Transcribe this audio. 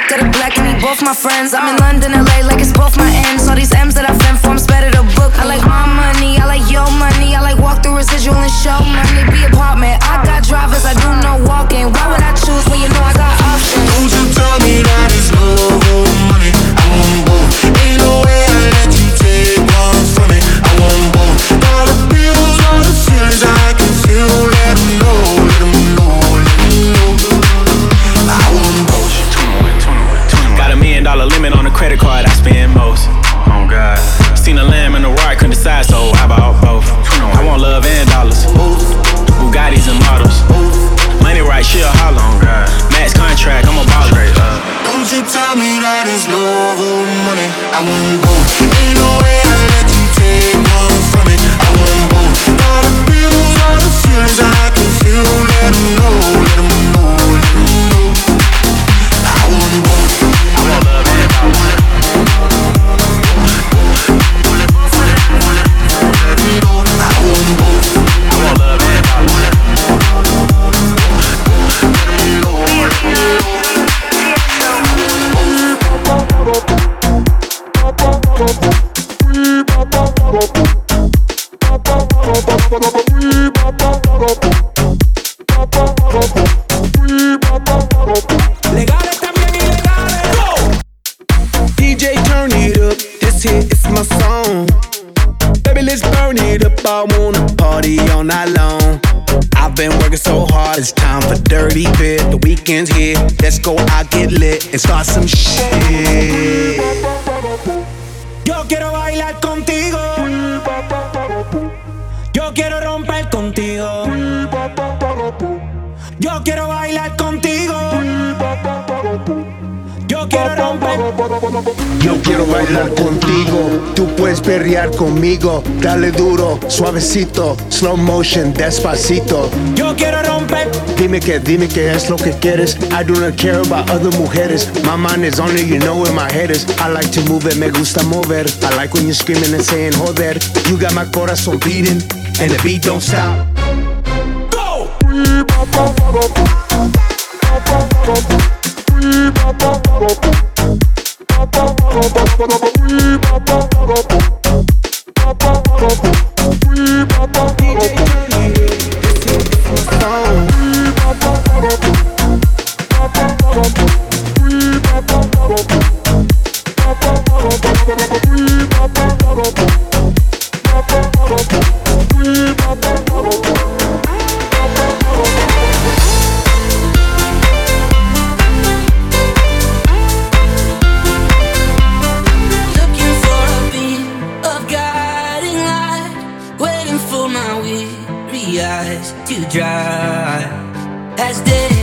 back of the black and they both my friends. I'm in London, LA, like it's both my ends. All these M's that I fend from, better to book. I like my money, I like your money, I like walk through residual and show money. Be a pop. on. Baby, let's burn it up. I wanna party all night long. I've been working so hard, it's time for dirty bit. The weekend's here. Let's go out, get lit, and start some shit. Yo quiero bailar contigo. Yo quiero romper contigo. Yo quiero bailar contigo. Yo quiero bailar contigo, tú puedes perrear conmigo. Dale duro, suavecito, slow motion, despacito. Yo quiero romper. Dime que, dime que es lo que quieres. I do not care about other mujeres. My mind is only you know where my head is. I like to move it, me gusta mover. I like when you're screaming and saying joder. You got my corazón beating and the beat don't stop. Go! ba ba ba ba ba ba dry. As day